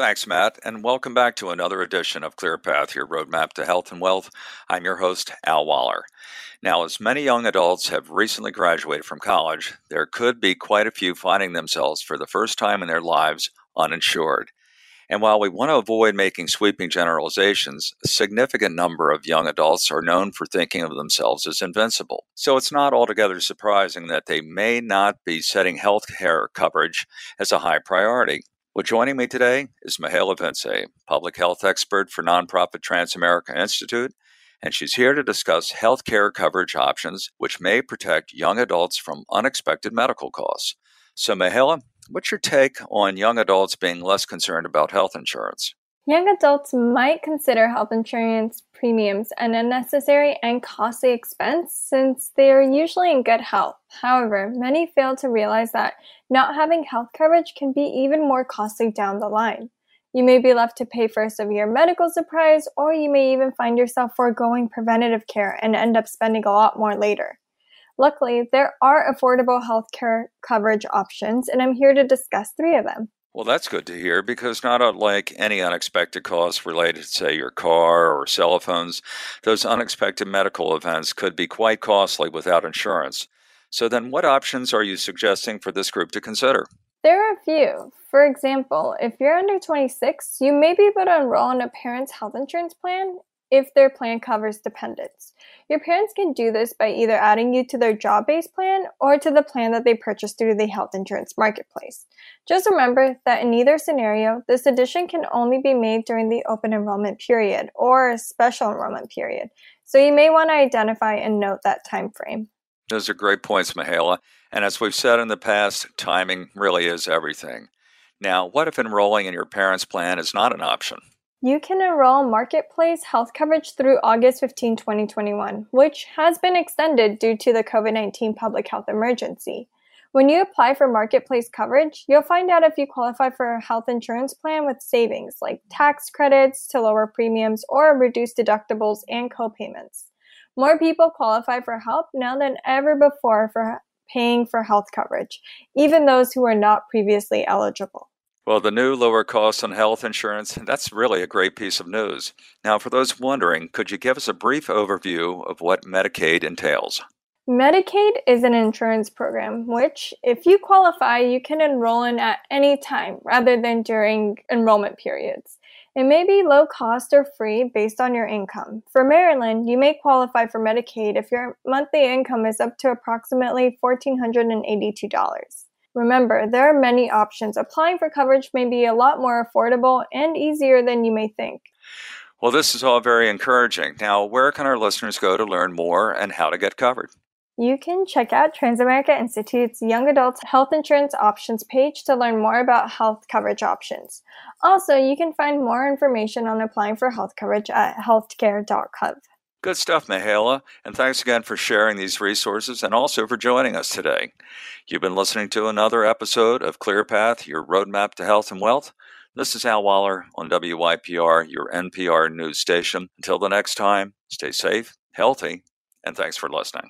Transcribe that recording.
Thanks, Matt, and welcome back to another edition of ClearPath, your roadmap to health and wealth. I'm your host, Al Waller. Now, as many young adults have recently graduated from college, there could be quite a few finding themselves for the first time in their lives uninsured. And while we want to avoid making sweeping generalizations, a significant number of young adults are known for thinking of themselves as invincible. So it's not altogether surprising that they may not be setting health care coverage as a high priority. Well, joining me today is Mihaela Vince, public health expert for nonprofit Transamerica Institute, and she's here to discuss health care coverage options which may protect young adults from unexpected medical costs. So, Mihaela, What's your take on young adults being less concerned about health insurance? Young adults might consider health insurance premiums an unnecessary and costly expense since they are usually in good health. However, many fail to realize that not having health coverage can be even more costly down the line. You may be left to pay for a severe medical surprise, or you may even find yourself foregoing preventative care and end up spending a lot more later. Luckily, there are affordable healthcare coverage options, and I'm here to discuss three of them. Well, that's good to hear because not unlike any unexpected costs related to, say, your car or cell phones, those unexpected medical events could be quite costly without insurance. So, then what options are you suggesting for this group to consider? There are a few. For example, if you're under 26, you may be able to enroll in a parent's health insurance plan if their plan covers dependents. Your parents can do this by either adding you to their job based plan or to the plan that they purchased through the health insurance marketplace. Just remember that in either scenario, this addition can only be made during the open enrollment period or a special enrollment period. So you may want to identify and note that time frame. Those are great points, Mihaela. And as we've said in the past, timing really is everything. Now, what if enrolling in your parents' plan is not an option? You can enroll Marketplace health coverage through August 15, 2021, which has been extended due to the COVID 19 public health emergency. When you apply for Marketplace coverage, you'll find out if you qualify for a health insurance plan with savings like tax credits to lower premiums or reduced deductibles and copayments. More people qualify for help now than ever before for paying for health coverage, even those who are not previously eligible. Well, the new lower costs on health insurance, that's really a great piece of news. Now, for those wondering, could you give us a brief overview of what Medicaid entails? Medicaid is an insurance program which, if you qualify, you can enroll in at any time rather than during enrollment periods. It may be low cost or free based on your income. For Maryland, you may qualify for Medicaid if your monthly income is up to approximately $1,482. Remember, there are many options. Applying for coverage may be a lot more affordable and easier than you may think. Well, this is all very encouraging. Now, where can our listeners go to learn more and how to get covered? You can check out Transamerica Institute's Young Adults Health Insurance Options page to learn more about health coverage options. Also, you can find more information on applying for health coverage at healthcare.gov. Good stuff, Mihaela, and thanks again for sharing these resources and also for joining us today. You've been listening to another episode of ClearPath, your roadmap to health and wealth. This is Al Waller on WYPR, your NPR news station. Until the next time, stay safe, healthy, and thanks for listening.